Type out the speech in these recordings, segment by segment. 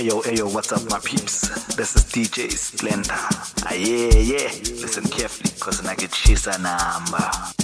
Ayo, ayo, what's up, my peeps? This is DJ Splendour. Ah, yeah, yeah. Listen carefully, cause I get chisa number.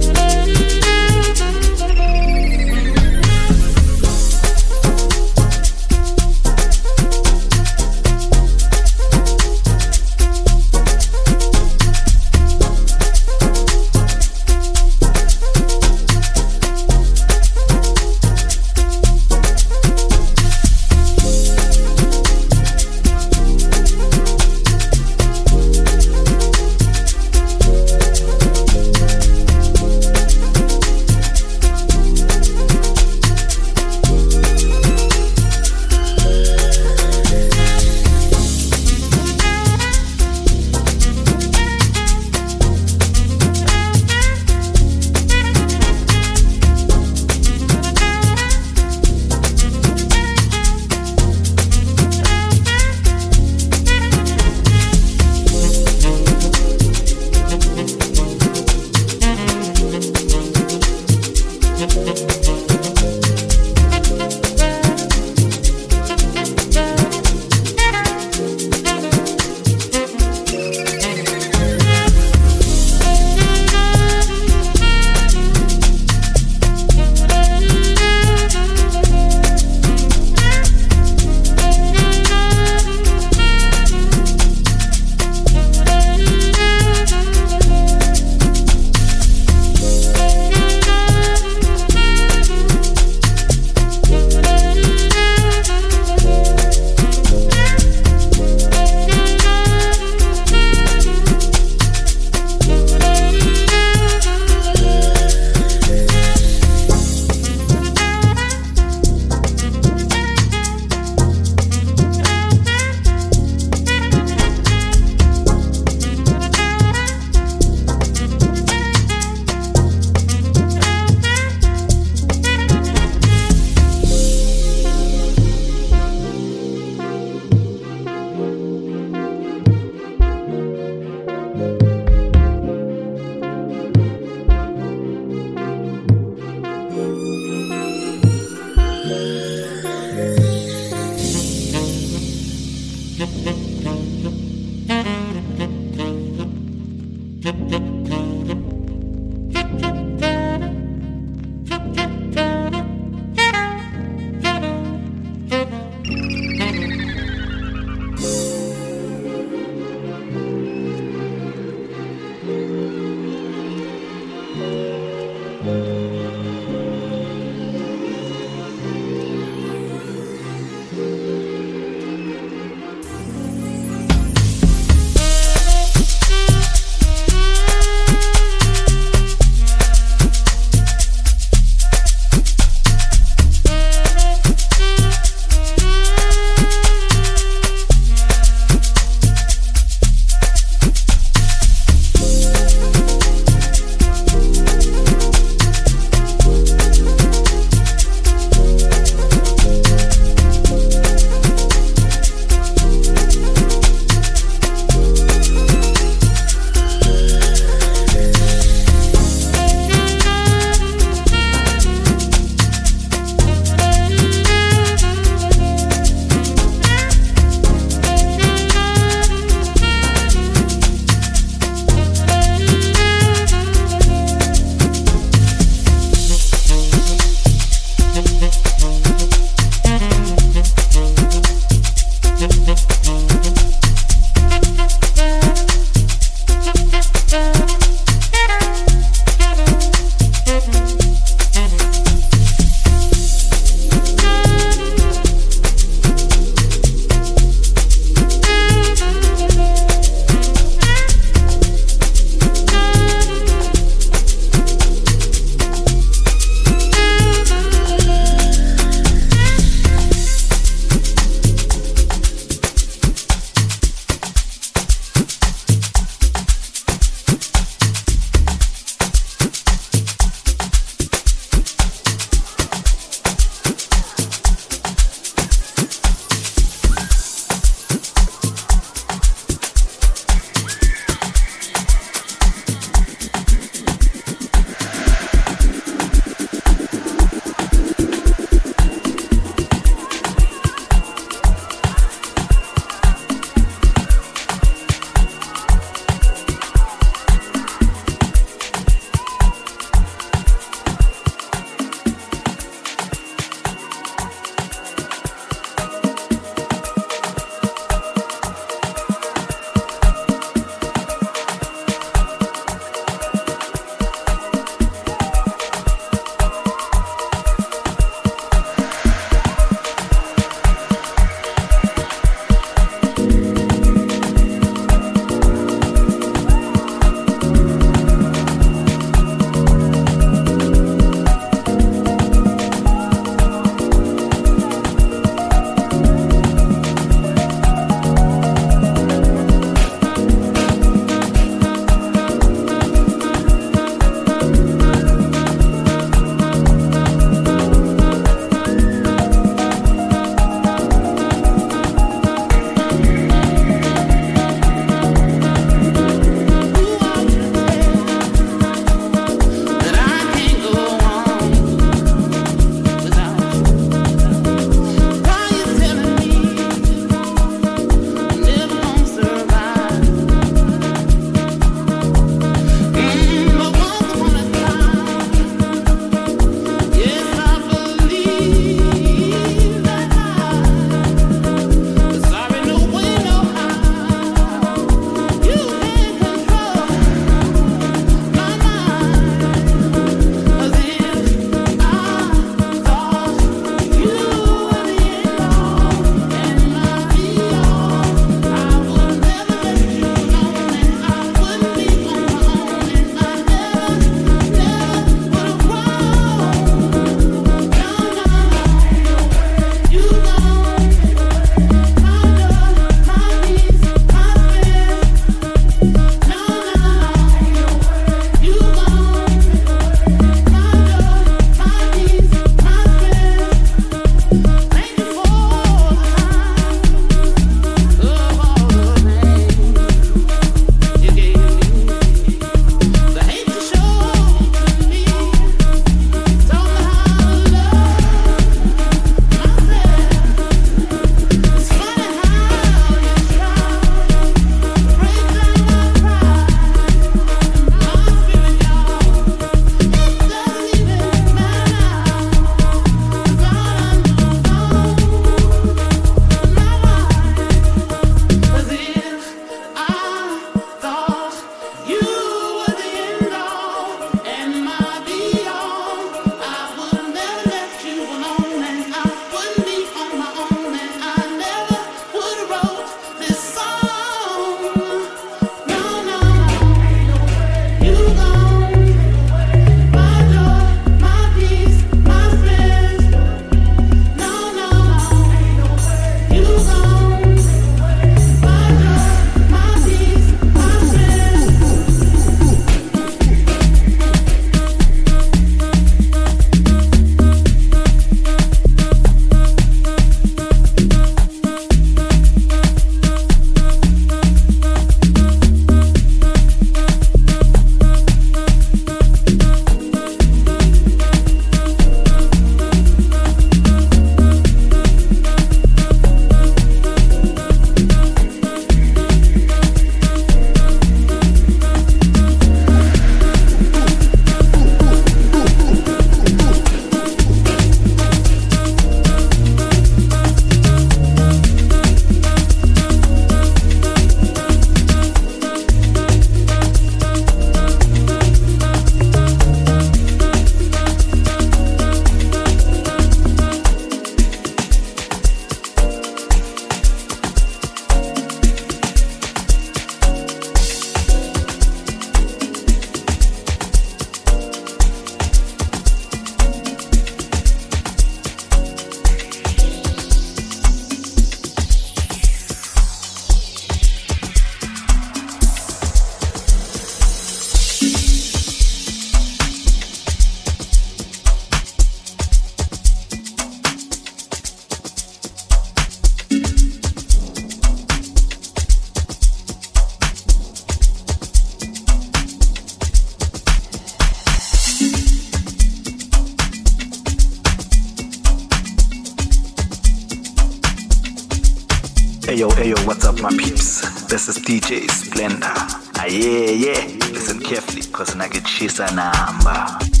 Ayo, ayo, what's up, my peeps? This is DJ Splendour. Ah, yeah, yeah. Listen carefully, cause I get chisa number.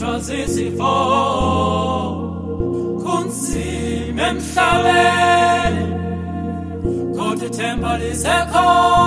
sazizifo kunzima emhlabeni kodwa ithemba lisekhona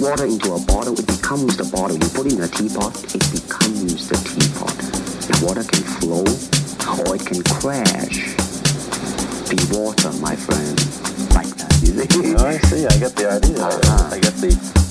water into a bottle, it becomes the bottle. You put it in a teapot, it becomes the teapot. The water can flow or it can crash. Be water, my friend. Like that, you see? I see. I get the idea. Uh-huh. I get the.